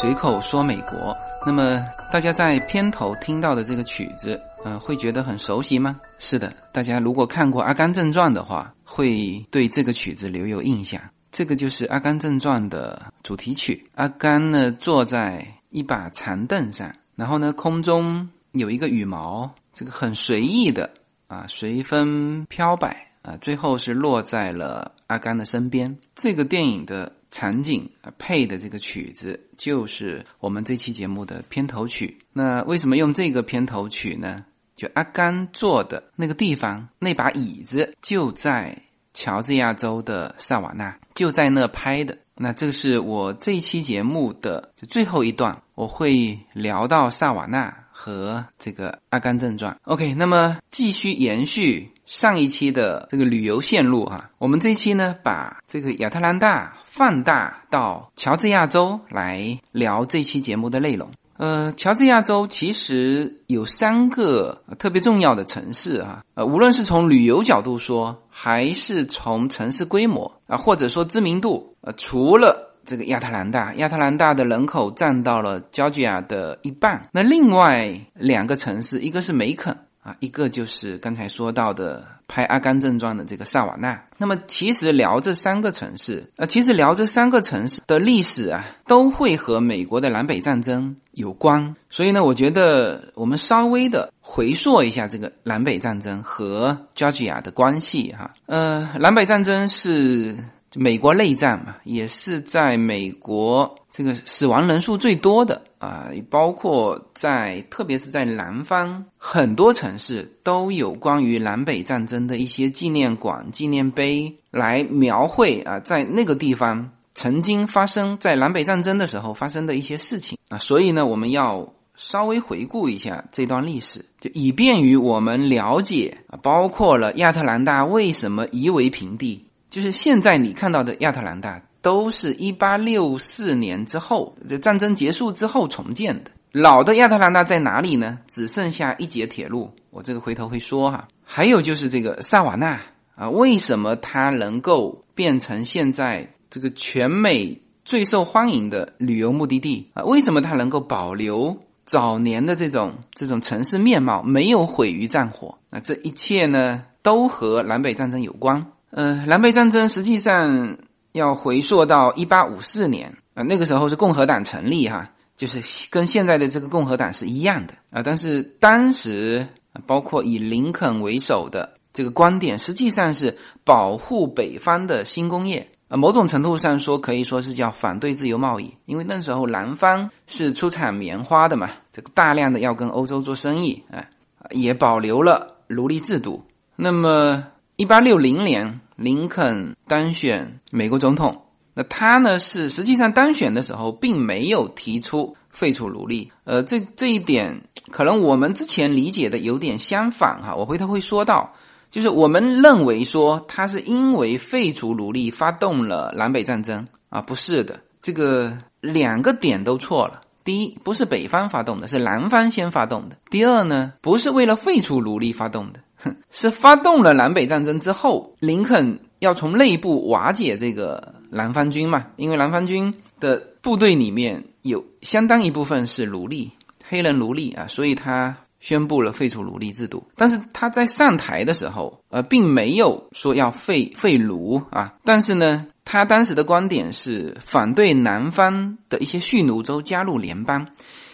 随口说美国。那么大家在片头听到的这个曲子，呃，会觉得很熟悉吗？是的，大家如果看过《阿甘正传》的话，会对这个曲子留有印象。这个就是《阿甘正传》的主题曲。阿甘呢，坐在一把长凳上，然后呢，空中有一个羽毛，这个很随意的啊，随风飘摆啊，最后是落在了阿甘的身边。这个电影的。场景配的这个曲子就是我们这期节目的片头曲。那为什么用这个片头曲呢？就阿甘坐的那个地方，那把椅子就在乔治亚州的萨瓦纳，就在那拍的。那这个是我这期节目的最后一段，我会聊到萨瓦纳和这个《阿甘正传》。OK，那么继续延续上一期的这个旅游线路哈，我们这一期呢把这个亚特兰大。放大到乔治亚州来聊这期节目的内容。呃，乔治亚州其实有三个特别重要的城市啊，呃，无论是从旅游角度说，还是从城市规模啊，或者说知名度，呃，除了这个亚特兰大，亚特兰大的人口占到了乔治亚的一半，那另外两个城市，一个是梅肯。啊，一个就是刚才说到的拍《阿甘正传》的这个萨瓦纳。那么，其实聊这三个城市，呃，其实聊这三个城市的历史啊，都会和美国的南北战争有关。所以呢，我觉得我们稍微的回溯一下这个南北战争和 Georgia 的关系哈。呃，南北战争是美国内战嘛，也是在美国这个死亡人数最多的。啊，包括在，特别是在南方很多城市都有关于南北战争的一些纪念馆、纪念碑来描绘啊，在那个地方曾经发生在南北战争的时候发生的一些事情啊，所以呢，我们要稍微回顾一下这段历史，就以便于我们了解啊，包括了亚特兰大为什么夷为平地，就是现在你看到的亚特兰大。都是一八六四年之后，这战争结束之后重建的。老的亚特兰大在哪里呢？只剩下一节铁路，我这个回头会说哈。还有就是这个萨瓦纳啊，为什么它能够变成现在这个全美最受欢迎的旅游目的地啊？为什么它能够保留早年的这种这种城市面貌，没有毁于战火？那这一切呢，都和南北战争有关。呃，南北战争实际上。要回溯到一八五四年啊，那个时候是共和党成立哈，就是跟现在的这个共和党是一样的啊。但是当时包括以林肯为首的这个观点，实际上是保护北方的新工业啊。某种程度上说，可以说是叫反对自由贸易，因为那时候南方是出产棉花的嘛，这个大量的要跟欧洲做生意啊，也保留了奴隶制度。那么一八六零年。林肯当选美国总统，那他呢是实际上当选的时候并没有提出废除奴隶，呃，这这一点可能我们之前理解的有点相反哈，我回头会说到，就是我们认为说他是因为废除奴隶发动了南北战争啊，不是的，这个两个点都错了。第一，不是北方发动的，是南方先发动的。第二呢，不是为了废除奴隶发动的。是发动了南北战争之后，林肯要从内部瓦解这个南方军嘛？因为南方军的部队里面有相当一部分是奴隶，黑人奴隶啊，所以他宣布了废除奴隶制度。但是他在上台的时候，呃，并没有说要废废奴啊。但是呢，他当时的观点是反对南方的一些蓄奴州加入联邦，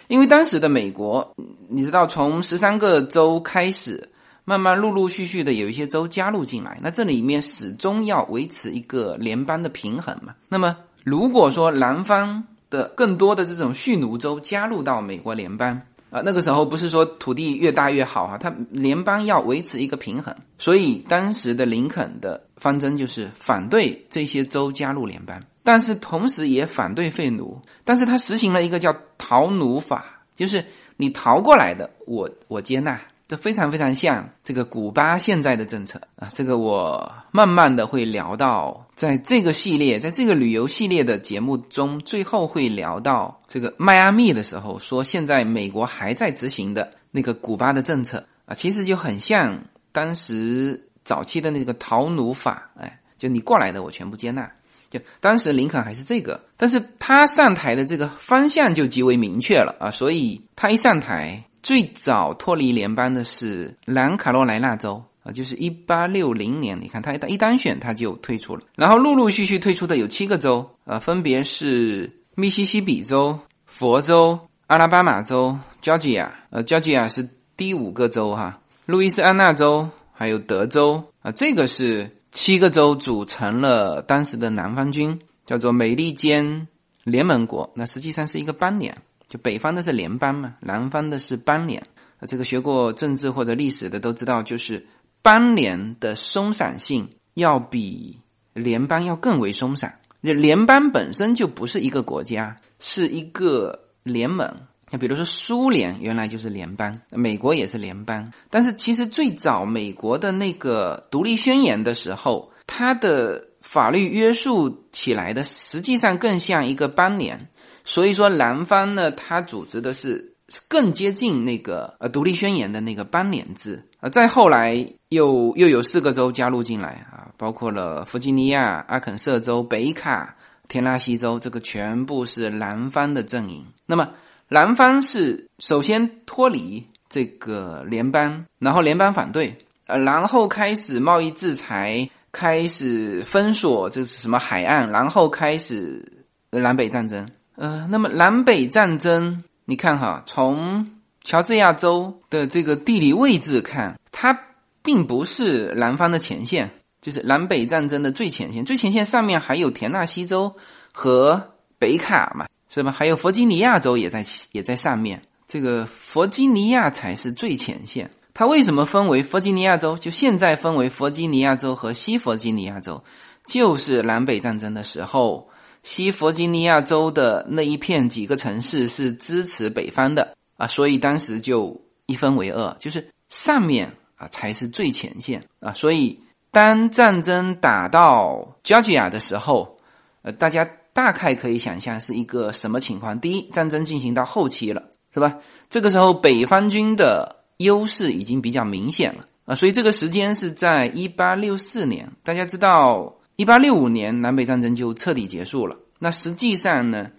因为当时的美国，你知道，从十三个州开始。慢慢陆陆续续的有一些州加入进来，那这里面始终要维持一个联邦的平衡嘛。那么如果说南方的更多的这种蓄奴州加入到美国联邦啊，那个时候不是说土地越大越好啊，它联邦要维持一个平衡，所以当时的林肯的方针就是反对这些州加入联邦，但是同时也反对废奴，但是他实行了一个叫逃奴法，就是你逃过来的，我我接纳。这非常非常像这个古巴现在的政策啊，这个我慢慢的会聊到，在这个系列，在这个旅游系列的节目中，最后会聊到这个迈阿密的时候，说现在美国还在执行的那个古巴的政策啊，其实就很像当时早期的那个逃奴法，哎，就你过来的我全部接纳。就当时林肯还是这个，但是他上台的这个方向就极为明确了啊，所以他一上台，最早脱离联邦的是南卡罗来纳州啊，就是一八六零年，你看他一一单选他就退出了，然后陆陆续续退出的有七个州啊，分别是密西西比州、佛州、阿拉巴马州、Georgia，呃，Georgia 是第五个州哈，路易斯安那州还有德州啊，这个是。七个州组成了当时的南方军，叫做美利坚联盟国。那实际上是一个邦联，就北方的是联邦嘛，南方的是邦联。这个学过政治或者历史的都知道，就是邦联的松散性要比联邦要更为松散。就联邦本身就不是一个国家，是一个联盟。那比如说，苏联原来就是联邦，美国也是联邦。但是其实最早美国的那个独立宣言的时候，它的法律约束起来的实际上更像一个邦联。所以说，南方呢，它组织的是更接近那个呃独立宣言的那个邦联制啊。再后来又又有四个州加入进来啊，包括了弗吉尼亚、阿肯色州、北卡、田纳西州，这个全部是南方的阵营。那么。南方是首先脱离这个联邦，然后联邦反对，呃，然后开始贸易制裁，开始封锁这是什么海岸，然后开始南北战争。呃，那么南北战争，你看哈，从乔治亚州的这个地理位置看，它并不是南方的前线，就是南北战争的最前线，最前线上面还有田纳西州和北卡嘛。是吧？还有弗吉尼亚州也在也在上面，这个弗吉尼亚才是最前线。它为什么分为弗吉尼亚州？就现在分为弗吉尼亚州和西弗吉尼亚州，就是南北战争的时候，西弗吉尼亚州的那一片几个城市是支持北方的啊，所以当时就一分为二，就是上面啊才是最前线啊。所以当战争打到 Georgia 的时候，呃，大家。大概可以想象是一个什么情况？第一，战争进行到后期了，是吧？这个时候北方军的优势已经比较明显了啊，所以这个时间是在一八六四年。大家知道，一八六五年南北战争就彻底结束了。那实际上呢，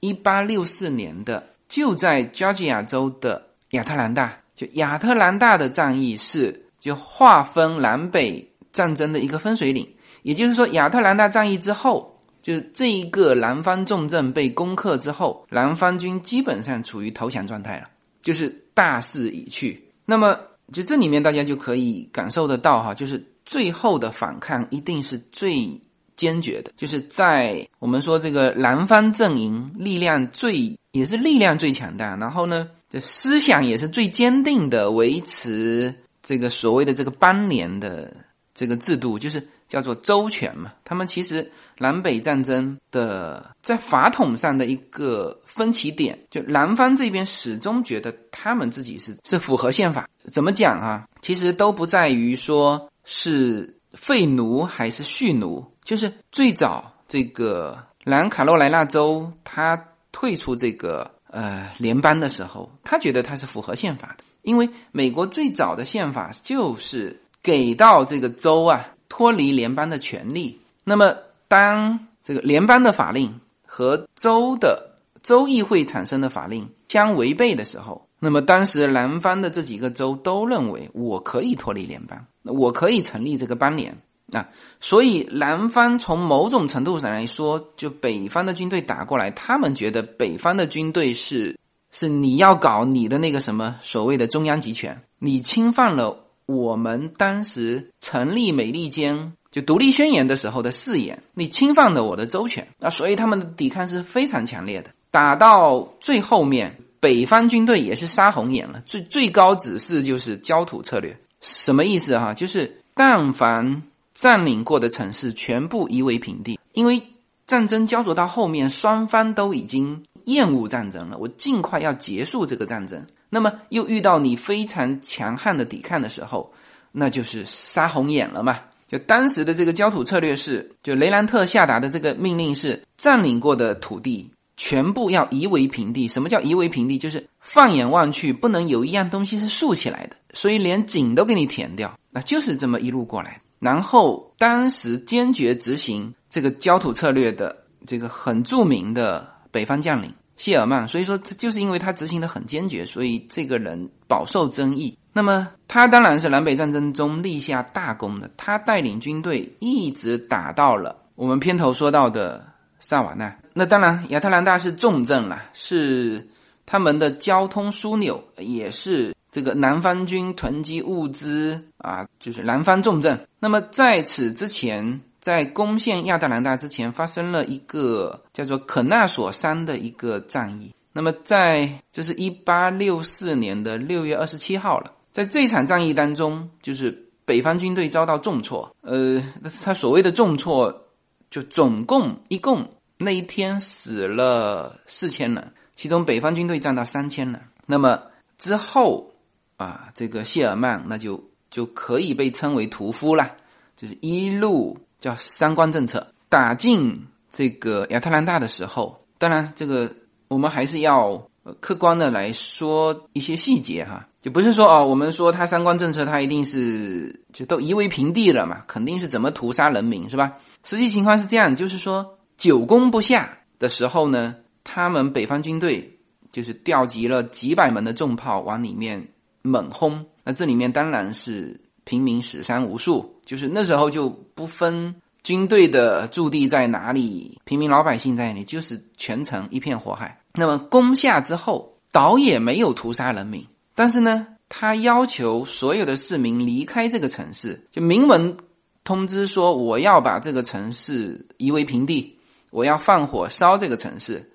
一八六四年的就在乔治亚州的亚特兰大，就亚特兰大的战役是就划分南北战争的一个分水岭。也就是说，亚特兰大战役之后。就是这一个南方重镇被攻克之后，南方军基本上处于投降状态了，就是大势已去。那么，就这里面大家就可以感受得到哈，就是最后的反抗一定是最坚决的，就是在我们说这个南方阵营力量最也是力量最强大，然后呢，这思想也是最坚定的，维持这个所谓的这个邦联的这个制度，就是叫做周全嘛。他们其实。南北战争的在法统上的一个分歧点，就南方这边始终觉得他们自己是是符合宪法。怎么讲啊？其实都不在于说是废奴还是蓄奴，就是最早这个南卡罗来纳州他退出这个呃联邦的时候，他觉得他是符合宪法的，因为美国最早的宪法就是给到这个州啊脱离联邦的权利，那么。当这个联邦的法令和州的州议会产生的法令相违背的时候，那么当时南方的这几个州都认为我可以脱离联邦，我可以成立这个邦联啊。所以南方从某种程度上来说，就北方的军队打过来，他们觉得北方的军队是是你要搞你的那个什么所谓的中央集权，你侵犯了我们当时成立美利坚。就独立宣言的时候的誓言，你侵犯了我的周全啊，所以他们的抵抗是非常强烈的。打到最后面，北方军队也是杀红眼了。最最高指示就是焦土策略，什么意思哈？就是但凡占领过的城市全部夷为平地，因为战争焦灼到后面，双方都已经厌恶战争了，我尽快要结束这个战争。那么又遇到你非常强悍的抵抗的时候，那就是杀红眼了嘛。就当时的这个焦土策略是，就雷兰特下达的这个命令是，占领过的土地全部要夷为平地。什么叫夷为平地？就是放眼望去，不能有一样东西是竖起来的，所以连井都给你填掉。那就是这么一路过来。然后当时坚决执行这个焦土策略的这个很著名的北方将领谢尔曼，所以说这就是因为他执行的很坚决，所以这个人饱受争议。那么他当然是南北战争中立下大功的，他带领军队一直打到了我们片头说到的萨瓦纳。那当然亚特兰大是重镇了，是他们的交通枢纽，也是。这个南方军囤积物资啊，就是南方重镇。那么在此之前，在攻陷亚特兰大之前，发生了一个叫做可纳索山的一个战役。那么在这是一八六四年的六月二十七号了，在这场战役当中，就是北方军队遭到重挫。呃，他所谓的重挫，就总共一共那一天死了四千人，其中北方军队占到三千人。那么之后。啊，这个谢尔曼那就就可以被称为屠夫了，就是一路叫三光政策打进这个亚特兰大的时候，当然这个我们还是要客观的来说一些细节哈，就不是说哦，我们说他三关政策他一定是就都夷为平地了嘛，肯定是怎么屠杀人民是吧？实际情况是这样，就是说久攻不下的时候呢，他们北方军队就是调集了几百门的重炮往里面。猛轰，那这里面当然是平民死伤无数，就是那时候就不分军队的驻地在哪里，平民老百姓在哪里，就是全城一片火海。那么攻下之后，岛也没有屠杀人民，但是呢，他要求所有的市民离开这个城市，就明文通知说我要把这个城市夷为平地，我要放火烧这个城市。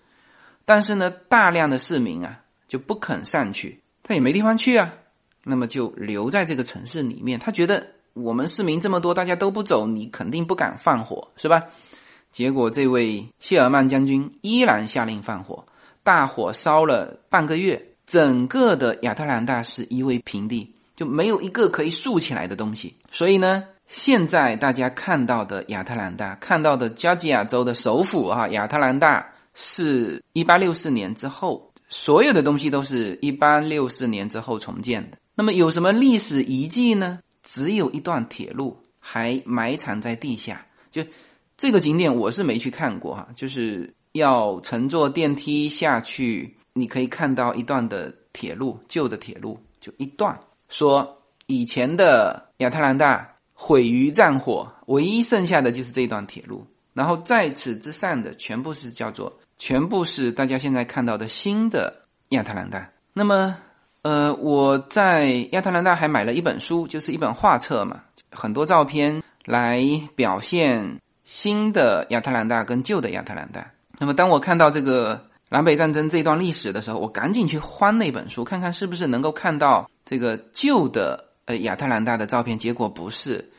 但是呢，大量的市民啊就不肯上去，他也没地方去啊。那么就留在这个城市里面，他觉得我们市民这么多，大家都不走，你肯定不敢放火，是吧？结果这位谢尔曼将军依然下令放火，大火烧了半个月，整个的亚特兰大是夷为平地，就没有一个可以竖起来的东西。所以呢，现在大家看到的亚特兰大，看到的加吉亚州的首府啊，亚特兰大是一八六四年之后，所有的东西都是一八六四年之后重建的。那么有什么历史遗迹呢？只有一段铁路还埋藏在地下。就这个景点我是没去看过哈，就是要乘坐电梯下去，你可以看到一段的铁路，旧的铁路，就一段。说以前的亚特兰大毁于战火，唯一剩下的就是这段铁路。然后在此之上的全部是叫做，全部是大家现在看到的新的亚特兰大。那么。呃，我在亚特兰大还买了一本书，就是一本画册嘛，很多照片来表现新的亚特兰大跟旧的亚特兰大。那么，当我看到这个南北战争这段历史的时候，我赶紧去翻那本书，看看是不是能够看到这个旧的呃亚特兰大的照片。结果不是，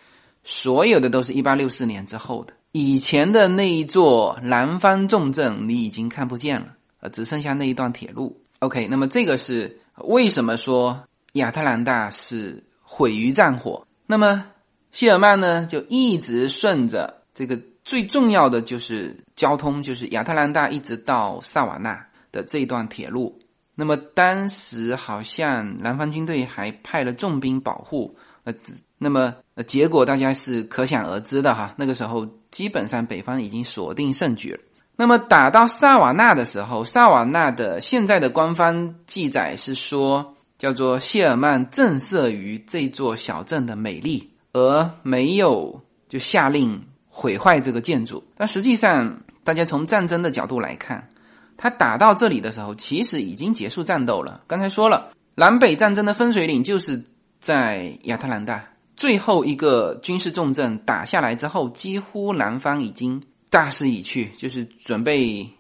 所有的都是一八六四年之后的，以前的那一座南方重镇你已经看不见了，呃，只剩下那一段铁路。OK，那么这个是。为什么说亚特兰大是毁于战火？那么谢尔曼呢，就一直顺着这个最重要的就是交通，就是亚特兰大一直到萨瓦纳的这一段铁路。那么当时好像南方军队还派了重兵保护，呃，那么结果大家是可想而知的哈。那个时候基本上北方已经锁定胜局了。那么打到萨瓦纳的时候，萨瓦纳的现在的官方记载是说，叫做谢尔曼震慑于这座小镇的美丽，而没有就下令毁坏这个建筑。但实际上，大家从战争的角度来看，他打到这里的时候，其实已经结束战斗了。刚才说了，南北战争的分水岭就是在亚特兰大，最后一个军事重镇打下来之后，几乎南方已经。大势已去，就是准备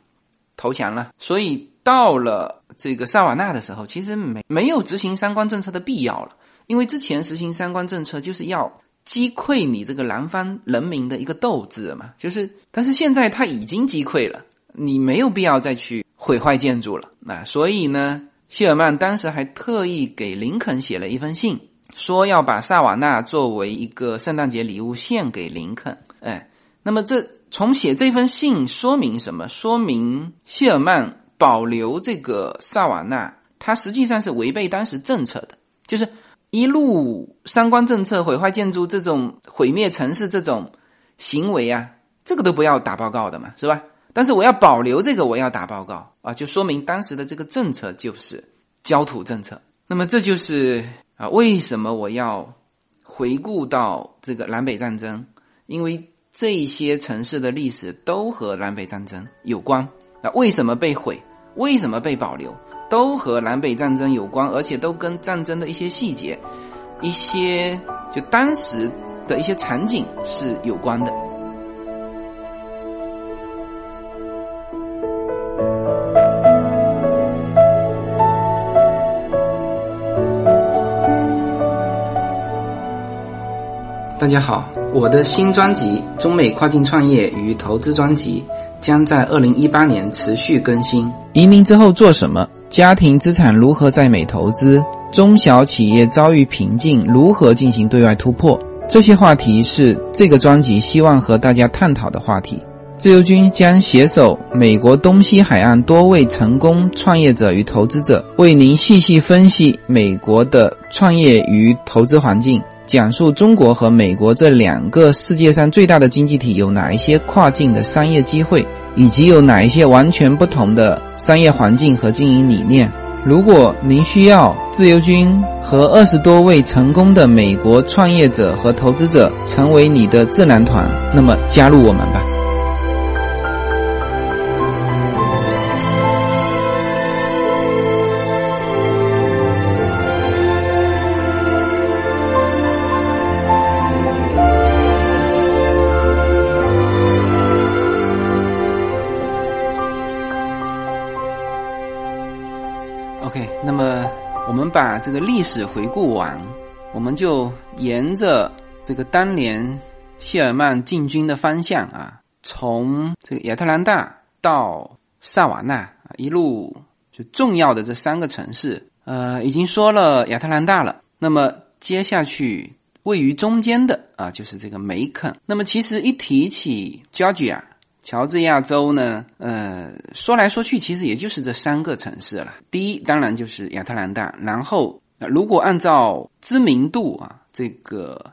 投降了。所以到了这个萨瓦纳的时候，其实没没有执行三关政策的必要了，因为之前实行三关政策就是要击溃你这个南方人民的一个斗志嘛。就是，但是现在他已经击溃了，你没有必要再去毁坏建筑了。那所以呢，谢尔曼当时还特意给林肯写了一封信，说要把萨瓦纳作为一个圣诞节礼物献给林肯。哎，那么这。从写这封信说明什么？说明谢尔曼保留这个萨瓦纳，他实际上是违背当时政策的，就是一路三关政策毁坏建筑这种毁灭城市这种行为啊，这个都不要打报告的嘛，是吧？但是我要保留这个，我要打报告啊，就说明当时的这个政策就是焦土政策。那么这就是啊，为什么我要回顾到这个南北战争？因为这些城市的历史都和南北战争有关。那为什么被毁？为什么被保留？都和南北战争有关，而且都跟战争的一些细节、一些就当时的一些场景是有关的。大家好，我的新专辑《中美跨境创业与投资专辑》将在二零一八年持续更新。移民之后做什么？家庭资产如何在美投资？中小企业遭遇瓶颈，如何进行对外突破？这些话题是这个专辑希望和大家探讨的话题。自由军将携手美国东西海岸多位成功创业者与投资者，为您细细分析美国的创业与投资环境，讲述中国和美国这两个世界上最大的经济体有哪一些跨境的商业机会，以及有哪一些完全不同的商业环境和经营理念。如果您需要自由军和二十多位成功的美国创业者和投资者成为你的智囊团，那么加入我们吧。这个历史回顾完，我们就沿着这个当年谢尔曼进军的方向啊，从这个亚特兰大到萨瓦纳啊，一路就重要的这三个城市，呃，已经说了亚特兰大了。那么接下去位于中间的啊，就是这个梅肯。那么其实一提起 Georgia。乔治亚州呢，呃，说来说去，其实也就是这三个城市了。第一，当然就是亚特兰大。然后，如果按照知名度啊，这个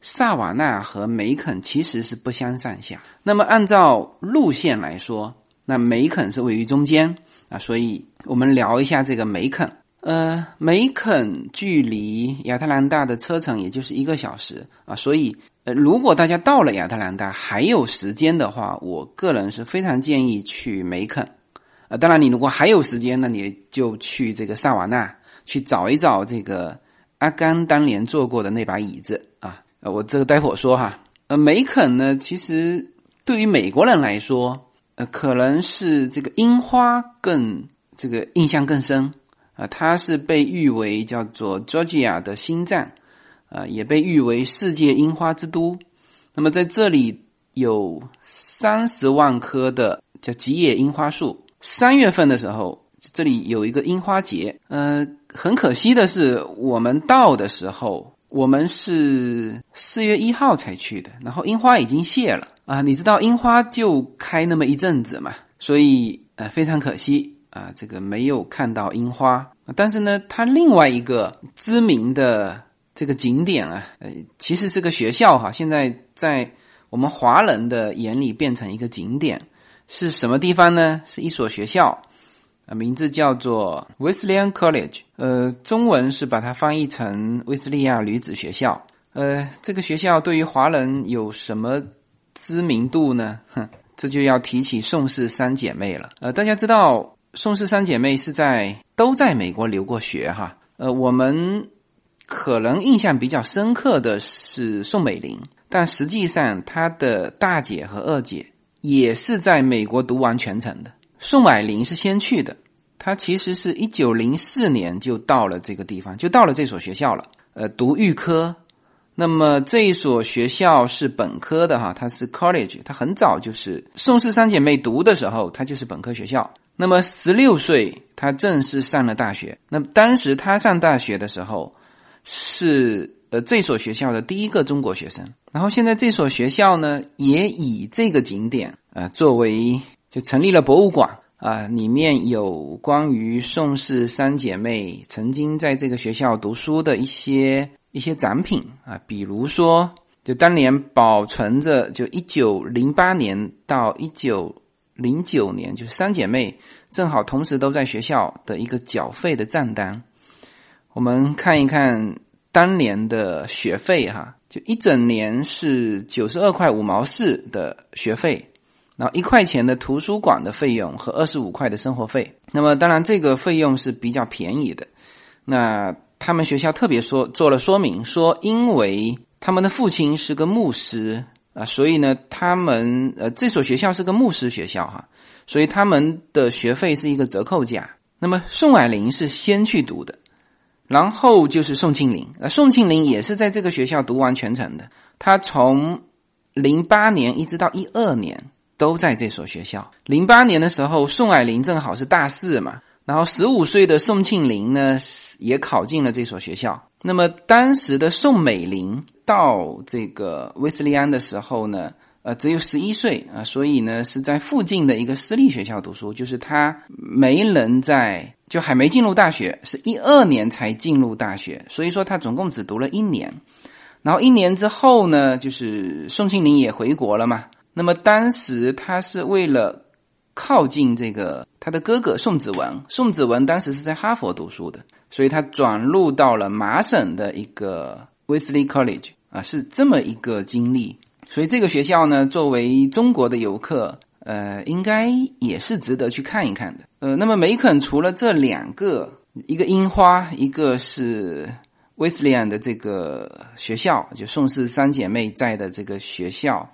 萨瓦纳和梅肯其实是不相上下。那么，按照路线来说，那梅肯是位于中间啊。所以我们聊一下这个梅肯。呃，梅肯距离亚特兰大的车程也就是一个小时啊，所以。如果大家到了亚特兰大还有时间的话，我个人是非常建议去梅肯。啊，当然你如果还有时间，那你就去这个萨瓦纳去找一找这个阿甘当年坐过的那把椅子啊。呃，我这个待会儿说哈。呃，梅肯呢，其实对于美国人来说，呃，可能是这个樱花更这个印象更深啊。它是被誉为叫做 Georgia 的心脏。啊，也被誉为世界樱花之都。那么在这里有三十万棵的叫吉野樱花树。三月份的时候，这里有一个樱花节。呃，很可惜的是，我们到的时候，我们是四月一号才去的，然后樱花已经谢了啊。你知道樱花就开那么一阵子嘛，所以呃非常可惜啊，这个没有看到樱花。但是呢，它另外一个知名的。这个景点啊，呃，其实是个学校哈。现在在我们华人的眼里变成一个景点，是什么地方呢？是一所学校，啊，名字叫做 Wesleyan College，呃，中文是把它翻译成威斯利亚女子学校。呃，这个学校对于华人有什么知名度呢？哼，这就要提起宋氏三姐妹了。呃，大家知道宋氏三姐妹是在都在美国留过学哈。呃，我们。可能印象比较深刻的是宋美龄，但实际上她的大姐和二姐也是在美国读完全程的。宋霭龄是先去的，她其实是一九零四年就到了这个地方，就到了这所学校了。呃，读预科。那么这一所学校是本科的哈，它是 college，它很早就是宋氏三姐妹读的时候，它就是本科学校。那么十六岁，她正式上了大学。那当时她上大学的时候。是呃这所学校的第一个中国学生，然后现在这所学校呢也以这个景点啊作为就成立了博物馆啊，里面有关于宋氏三姐妹曾经在这个学校读书的一些一些展品啊，比如说就当年保存着，就一九零八年到一九零九年，就是三姐妹正好同时都在学校的一个缴费的账单。我们看一看当年的学费哈，就一整年是九十二块五毛四的学费，然后一块钱的图书馆的费用和二十五块的生活费。那么当然这个费用是比较便宜的。那他们学校特别说做了说明，说因为。他们的父亲是个牧师啊，所以呢，他们呃这所学校是个牧师学校哈，所以他们的学费是一个折扣价。那么宋霭龄是先去读的，然后就是宋庆龄，呃，宋庆龄也是在这个学校读完全程的。他从零八年一直到一二年都在这所学校。零八年的时候，宋霭龄正好是大四嘛，然后十五岁的宋庆龄呢也考进了这所学校。那么当时的宋美龄。到这个威斯利安的时候呢，呃，只有十一岁啊，所以呢是在附近的一个私立学校读书，就是他没能在，就还没进入大学，是一二年才进入大学，所以说他总共只读了一年。然后一年之后呢，就是宋庆龄也回国了嘛。那么当时他是为了靠近这个他的哥哥宋子文，宋子文当时是在哈佛读书的，所以他转入到了麻省的一个 Wesley College。啊，是这么一个经历，所以这个学校呢，作为中国的游客，呃，应该也是值得去看一看的。呃，那么梅肯除了这两个，一个樱花，一个是威斯利安的这个学校，就宋氏三姐妹在的这个学校，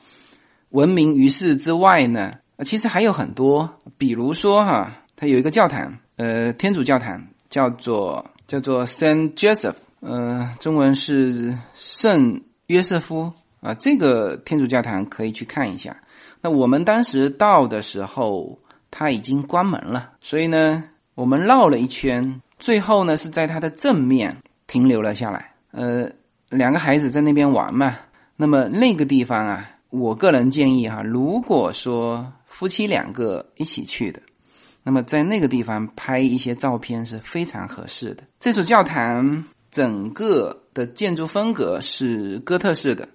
闻名于世之外呢，其实还有很多，比如说哈，它有一个教堂，呃，天主教堂，叫做叫做 Saint Joseph。呃，中文是圣约瑟夫啊，这个天主教堂可以去看一下。那我们当时到的时候，它已经关门了，所以呢，我们绕了一圈，最后呢是在它的正面停留了下来。呃，两个孩子在那边玩嘛，那么那个地方啊，我个人建议哈，如果说夫妻两个一起去的，那么在那个地方拍一些照片是非常合适的。这所教堂。整个的建筑风格是哥特式的，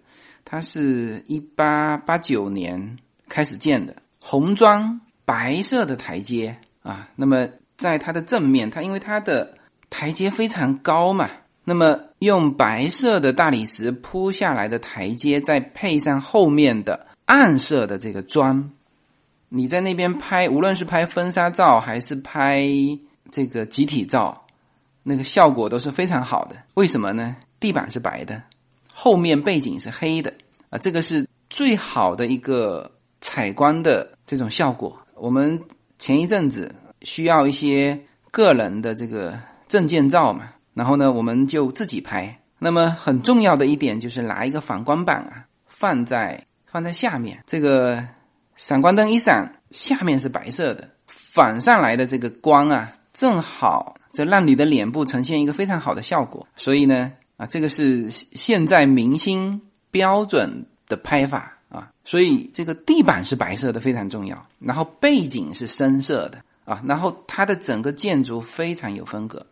它是一八八九年开始建的，红砖白色的台阶啊。那么在它的正面，它因为它的台阶非常高嘛，那么用白色的大理石铺下来的台阶，再配上后面的暗色的这个砖，你在那边拍，无论是拍婚纱照还是拍这个集体照。那个效果都是非常好的，为什么呢？地板是白的，后面背景是黑的啊，这个是最好的一个采光的这种效果。我们前一阵子需要一些个人的这个证件照嘛，然后呢，我们就自己拍。那么很重要的一点就是拿一个反光板啊，放在放在下面，这个闪光灯一闪，下面是白色的，反上来的这个光啊，正好。这让你的脸部呈现一个非常好的效果，所以呢，啊，这个是现在明星标准的拍法啊，所以这个地板是白色的非常重要，然后背景是深色的啊，然后它的整个建筑非常有风格，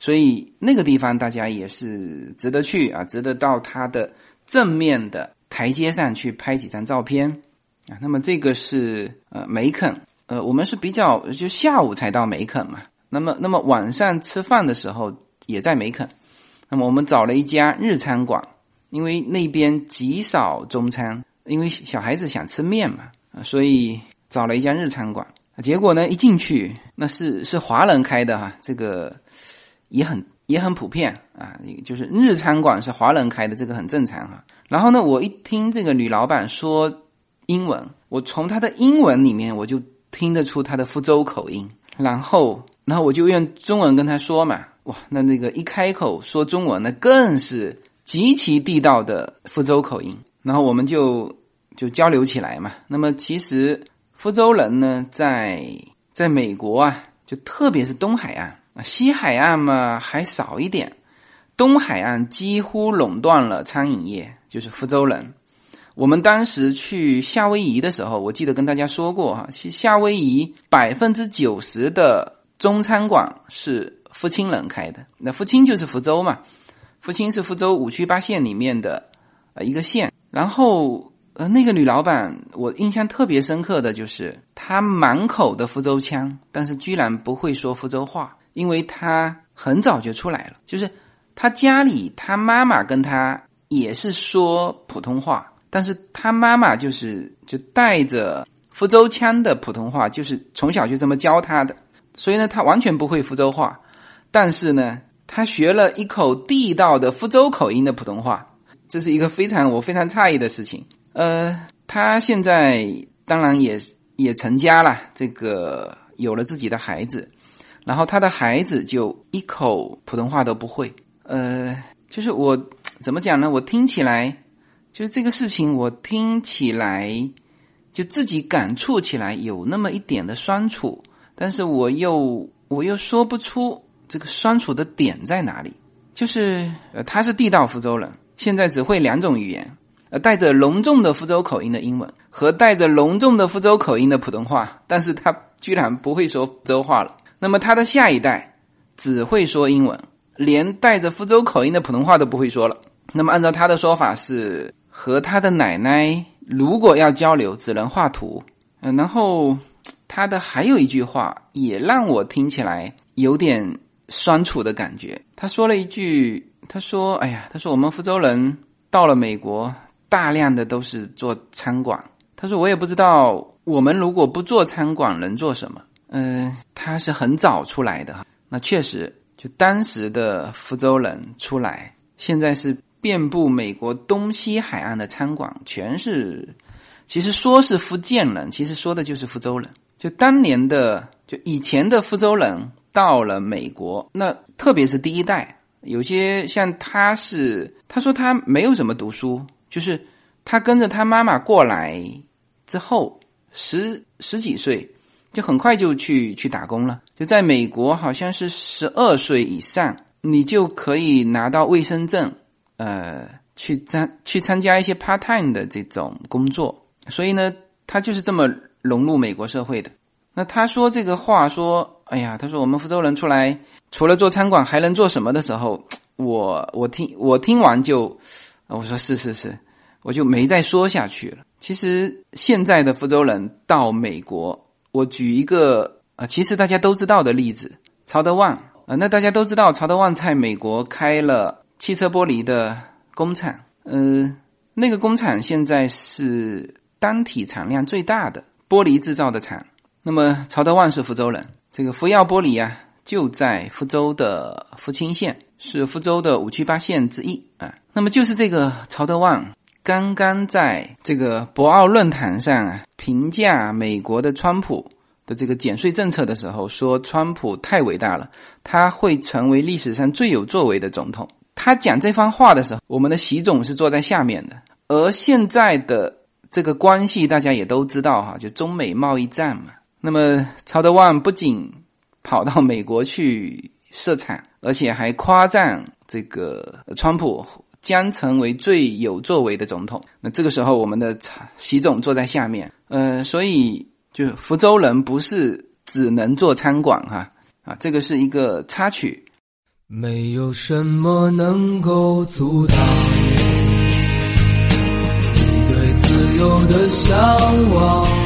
所以那个地方大家也是值得去啊，值得到它的正面的台阶上去拍几张照片啊。那么这个是呃梅肯，呃，我们是比较就下午才到梅肯嘛。那么，那么晚上吃饭的时候也在梅肯。那么我们找了一家日餐馆，因为那边极少中餐，因为小孩子想吃面嘛，所以找了一家日餐馆。结果呢，一进去那是是华人开的哈，这个也很也很普遍啊，就是日餐馆是华人开的，这个很正常哈。然后呢，我一听这个女老板说英文，我从她的英文里面我就听得出她的福州口音，然后。然后我就用中文跟她说嘛，哇，那那个一开口说中文，那更是极其地道的福州口音。然后我们就就交流起来嘛。那么其实福州人呢，在在美国啊，就特别是东海岸啊，西海岸嘛还少一点，东海岸几乎垄断了餐饮业，就是福州人。我们当时去夏威夷的时候，我记得跟大家说过哈，夏威夷百分之九十的。中餐馆是福清人开的，那福清就是福州嘛，福清是福州五区八县里面的呃一个县，然后呃，那个女老板我印象特别深刻的就是她满口的福州腔，但是居然不会说福州话，因为她很早就出来了，就是她家里她妈妈跟她也是说普通话，但是她妈妈就是就带着福州腔的普通话，就是从小就这么教她的，所以呢，她完全不会福州话，但是呢。他学了一口地道的福州口音的普通话，这是一个非常我非常诧异的事情。呃，他现在当然也也成家了，这个有了自己的孩子，然后他的孩子就一口普通话都不会。呃，就是我怎么讲呢？我听起来就是这个事情，我听起来就自己感触起来有那么一点的酸楚，但是我又我又说不出。这个酸楚的点在哪里？就是呃，他是地道福州人，现在只会两种语言，呃，带着隆重的福州口音的英文和带着隆重的福州口音的普通话，但是他居然不会说福州话了。那么他的下一代只会说英文，连带着福州口音的普通话都不会说了。那么按照他的说法是，和他的奶奶如果要交流，只能画图。嗯，然后他的还有一句话也让我听起来有点。酸楚的感觉。他说了一句：“他说，哎呀，他说我们福州人到了美国，大量的都是做餐馆。他说我也不知道我们如果不做餐馆能做什么。嗯，他是很早出来的，那确实，就当时的福州人出来，现在是遍布美国东西海岸的餐馆，全是。其实说是福建人，其实说的就是福州人。就当年的，就以前的福州人。”到了美国，那特别是第一代，有些像他是，他说他没有什么读书，就是他跟着他妈妈过来之后，十十几岁就很快就去去打工了。就在美国，好像是十二岁以上，你就可以拿到卫生证，呃，去参去参加一些 part time 的这种工作。所以呢，他就是这么融入美国社会的。那他说这个话说。哎呀，他说我们福州人出来除了做餐馆还能做什么的时候，我我听我听完就，我说是是是，我就没再说下去了。其实现在的福州人到美国，我举一个啊，其实大家都知道的例子，曹德旺啊，那大家都知道曹德旺在美国开了汽车玻璃的工厂，嗯，那个工厂现在是单体产量最大的玻璃制造的厂。那么曹德旺是福州人。这个福耀玻璃啊，就在福州的福清县，是福州的五区八县之一啊。那么就是这个曹德旺，刚刚在这个博鳌论坛上啊，评价美国的川普的这个减税政策的时候，说川普太伟大了，他会成为历史上最有作为的总统。他讲这番话的时候，我们的习总是坐在下面的。而现在的这个关系，大家也都知道哈，就中美贸易战嘛。那么，曹德旺不仅跑到美国去设厂，而且还夸赞这个川普将成为最有作为的总统。那这个时候，我们的习总坐在下面，呃，所以就福州人不是只能做餐馆哈啊，这个是一个插曲。没有什么能够阻挡你对自由的向往。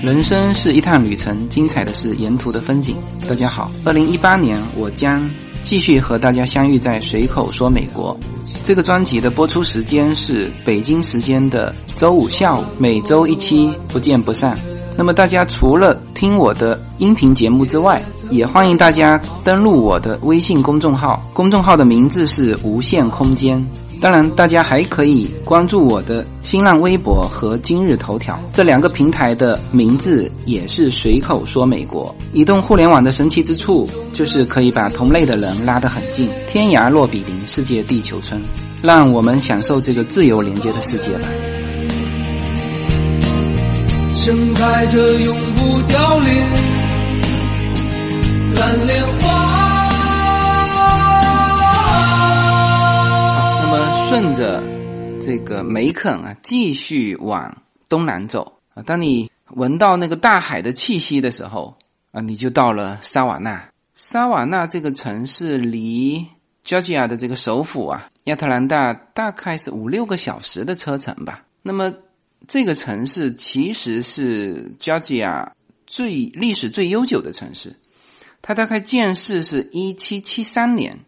人生是一趟旅程，精彩的是沿途的风景。大家好，二零一八年我将继续和大家相遇在随口说美国。这个专辑的播出时间是北京时间的周五下午，每周一期，不见不散。那么大家除了听我的音频节目之外，也欢迎大家登录我的微信公众号，公众号的名字是无限空间。当然，大家还可以关注我的新浪微博和今日头条这两个平台的名字也是随口说美国。移动互联网的神奇之处就是可以把同类的人拉得很近，天涯若比邻，世界地球村，让我们享受这个自由连接的世界吧。盛开着永不凋零蓝莲花。顺着这个梅肯啊，继续往东南走啊。当你闻到那个大海的气息的时候啊，你就到了萨瓦纳。萨瓦纳这个城市离 Georgia 的这个首府啊，亚特兰大大概是五六个小时的车程吧。那么这个城市其实是 Georgia 最历史最悠久的城市，它大概建市是一七七三年，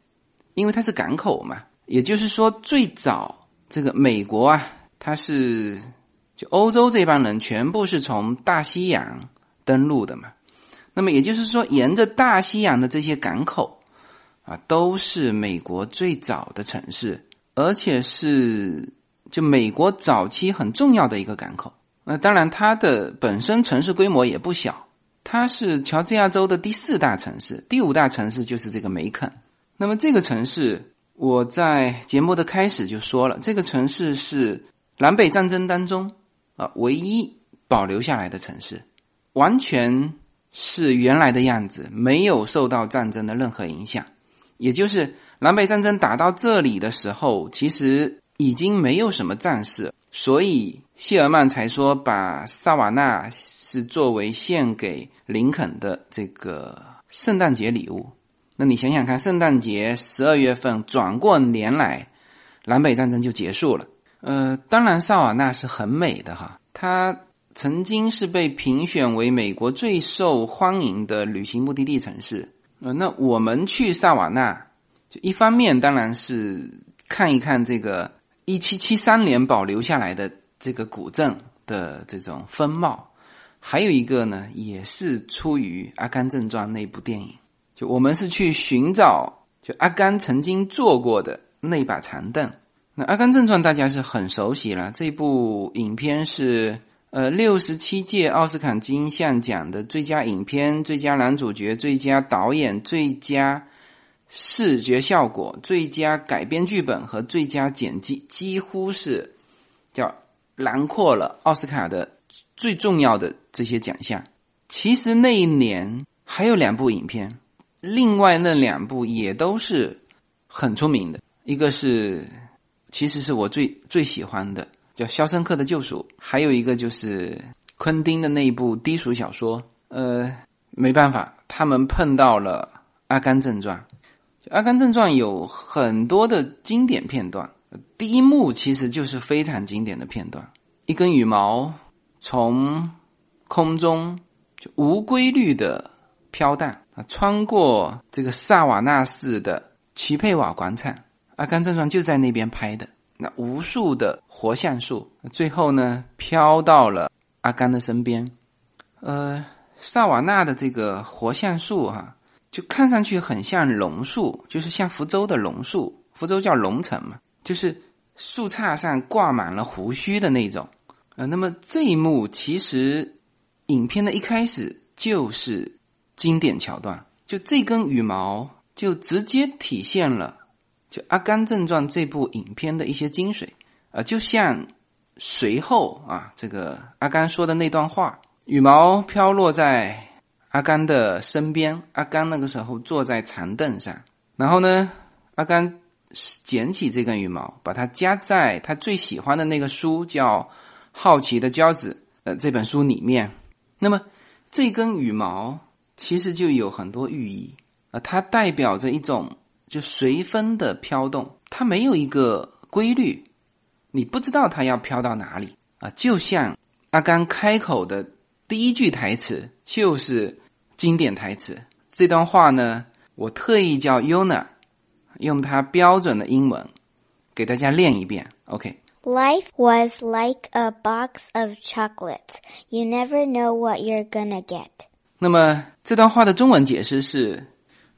因为它是港口嘛，也就是说最早这个美国啊，它是就欧洲这帮人全部是从大西洋登陆的嘛，那么也就是说沿着大西洋的这些港口啊，都是美国最早的城市，而且是。就美国早期很重要的一个港口，那当然它的本身城市规模也不小，它是乔治亚州的第四大城市，第五大城市就是这个梅肯。那么这个城市，我在节目的开始就说了，这个城市是南北战争当中啊唯一保留下来的城市，完全是原来的样子，没有受到战争的任何影响。也就是南北战争打到这里的时候，其实。已经没有什么战事，所以谢尔曼才说把萨瓦纳是作为献给林肯的这个圣诞节礼物。那你想想看，圣诞节十二月份转过年来，南北战争就结束了。呃，当然萨瓦纳是很美的哈，它曾经是被评选为美国最受欢迎的旅行目的地城市。呃，那我们去萨瓦纳，就一方面当然是看一看这个。一七七三年保留下来的这个古镇的这种风貌，还有一个呢，也是出于《阿甘正传》那部电影。就我们是去寻找，就阿甘曾经坐过的那把长凳。那《阿甘正传》大家是很熟悉了，这部影片是呃六十七届奥斯卡金像奖的最佳影片、最佳男主角、最佳导演、最佳。视觉效果、最佳改编剧本和最佳剪辑，几乎是叫囊括了奥斯卡的最重要的这些奖项。其实那一年还有两部影片，另外那两部也都是很出名的。一个是，其实是我最最喜欢的，叫《肖申克的救赎》，还有一个就是昆汀的那一部低俗小说。呃，没办法，他们碰到了《阿甘正传》。《阿甘正传》有很多的经典片段，第一幕其实就是非常经典的片段：一根羽毛从空中就无规律的飘荡啊，穿过这个萨瓦纳市的奇佩瓦广场。《阿甘正传》就在那边拍的，那无数的活橡树，最后呢飘到了阿甘的身边。呃，萨瓦纳的这个活橡树哈。就看上去很像榕树，就是像福州的榕树，福州叫龙城嘛，就是树杈上挂满了胡须的那种。呃，那么这一幕其实影片的一开始就是经典桥段，就这根羽毛就直接体现了就《阿甘正传》这部影片的一些精髓啊，就像随后啊这个阿甘说的那段话，羽毛飘落在。阿甘的身边，阿甘那个时候坐在长凳上，然后呢，阿甘捡起这根羽毛，把它夹在他最喜欢的那个书叫《好奇的骄子》呃这本书里面。那么这根羽毛其实就有很多寓意啊，它代表着一种就随风的飘动，它没有一个规律，你不知道它要飘到哪里啊，就像阿甘开口的。第一句台词就是经典台词。这段话呢，我特意叫 Yuna 用它标准的英文给大家练一遍。OK。Life was like a box of chocolates. You never know what you're gonna get. 那么这段话的中文解释是：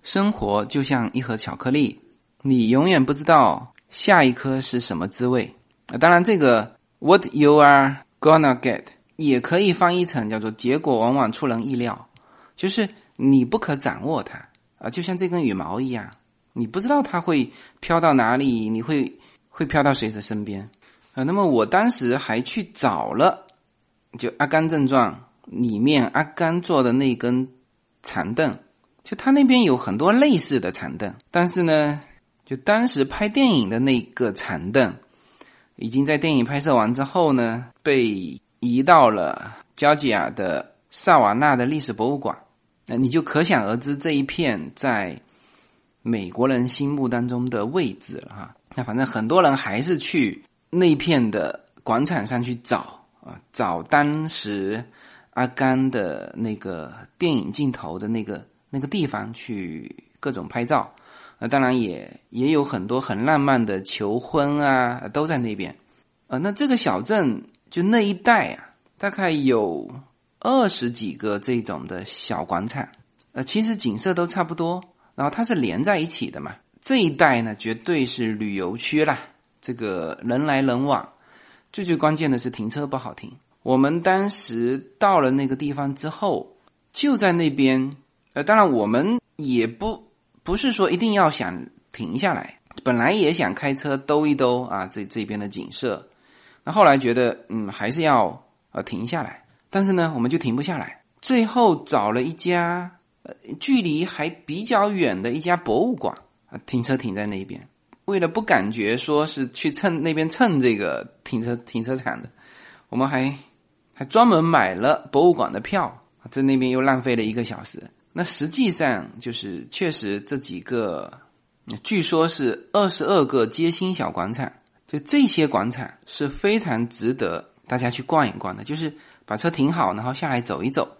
生活就像一盒巧克力，你永远不知道下一颗是什么滋味。啊，当然这个 What you are gonna get。也可以翻译成叫做“结果往往出人意料”，就是你不可掌握它啊，就像这根羽毛一样，你不知道它会飘到哪里，你会会飘到谁的身边啊？那么我当时还去找了，就《阿甘正传》里面阿甘坐的那根长凳，就他那边有很多类似的长凳，但是呢，就当时拍电影的那个长凳，已经在电影拍摄完之后呢，被。移到了乔治亚的萨瓦纳的历史博物馆，那你就可想而知这一片在美国人心目当中的位置了哈。那反正很多人还是去那片的广场上去找啊，找当时阿甘的那个电影镜头的那个那个地方去各种拍照。那当然也也有很多很浪漫的求婚啊，都在那边。呃，那这个小镇就那一带啊，大概有二十几个这种的小广场。呃，其实景色都差不多，然后它是连在一起的嘛。这一带呢，绝对是旅游区啦，这个人来人往。最最关键的是停车不好停。我们当时到了那个地方之后，就在那边。呃，当然我们也不不是说一定要想停下来，本来也想开车兜一兜啊，这这边的景色。那后来觉得，嗯，还是要呃停下来。但是呢，我们就停不下来。最后找了一家呃距离还比较远的一家博物馆啊。停车停在那边，为了不感觉说是去蹭那边蹭这个停车停车场的，我们还还专门买了博物馆的票，在那边又浪费了一个小时。那实际上就是确实这几个，据说是二十二个街心小广场，就这些广场是非常值得大家去逛一逛的。就是把车停好，然后下来走一走，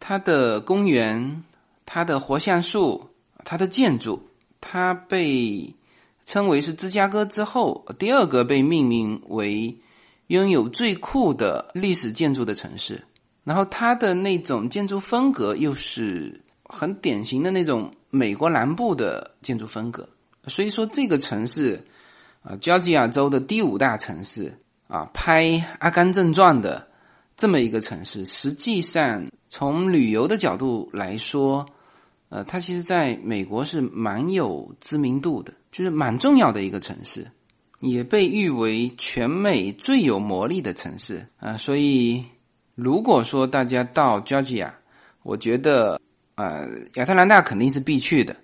它的公园、它的活橡树、它的建筑。它被称为是芝加哥之后第二个被命名为拥有最酷的历史建筑的城市，然后它的那种建筑风格又是很典型的那种美国南部的建筑风格，所以说这个城市啊，乔治亚州的第五大城市啊，拍《阿甘正传》的这么一个城市，实际上从旅游的角度来说。呃，它其实在美国是蛮有知名度的，就是蛮重要的一个城市，也被誉为全美最有魔力的城市啊。所以，如果说大家到 Georgia，我觉得呃亚特兰大肯定是必去的。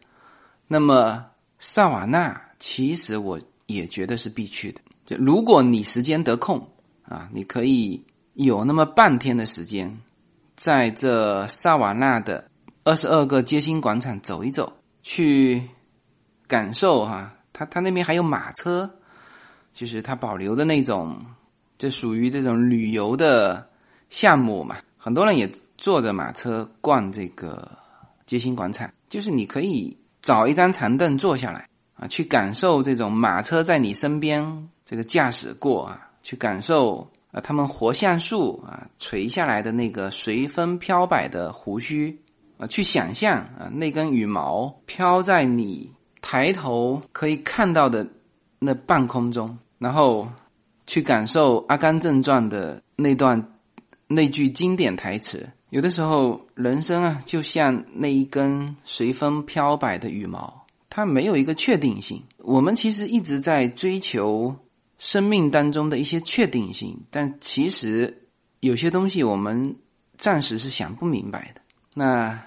那么萨瓦纳其实我也觉得是必去的。就如果你时间得空啊，你可以有那么半天的时间，在这萨瓦纳的。二十二个街心广场走一走，去感受哈，他他那边还有马车，就是它保留的那种，就属于这种旅游的项目嘛。很多人也坐着马车逛这个街心广场，就是你可以找一张长凳坐下来啊，去感受这种马车在你身边这个驾驶过啊，去感受啊他们活橡树啊垂下来的那个随风飘摆的胡须。啊，去想象啊，那根羽毛飘在你抬头可以看到的那半空中，然后去感受《阿甘正传》的那段那句经典台词。有的时候，人生啊，就像那一根随风飘摆的羽毛，它没有一个确定性。我们其实一直在追求生命当中的一些确定性，但其实有些东西我们暂时是想不明白的。那。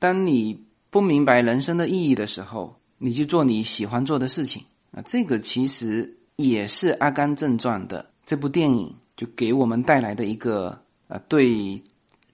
当你不明白人生的意义的时候，你就做你喜欢做的事情啊！这个其实也是《阿甘正传》的这部电影就给我们带来的一个呃对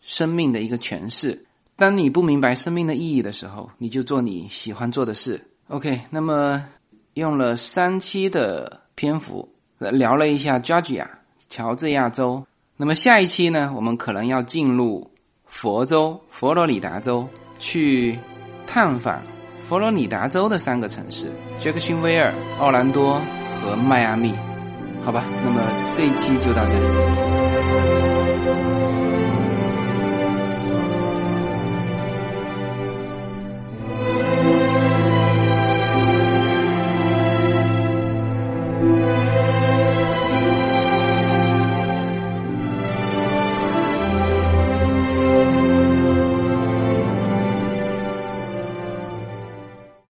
生命的一个诠释。当你不明白生命的意义的时候，你就做你喜欢做的事。OK，那么用了三期的篇幅聊了一下 Georgia 乔治亚州，那么下一期呢，我们可能要进入佛州佛罗里达州。去探访佛罗里达州的三个城市：杰克逊维尔、奥兰多和迈阿密。好吧，那么这一期就到这里。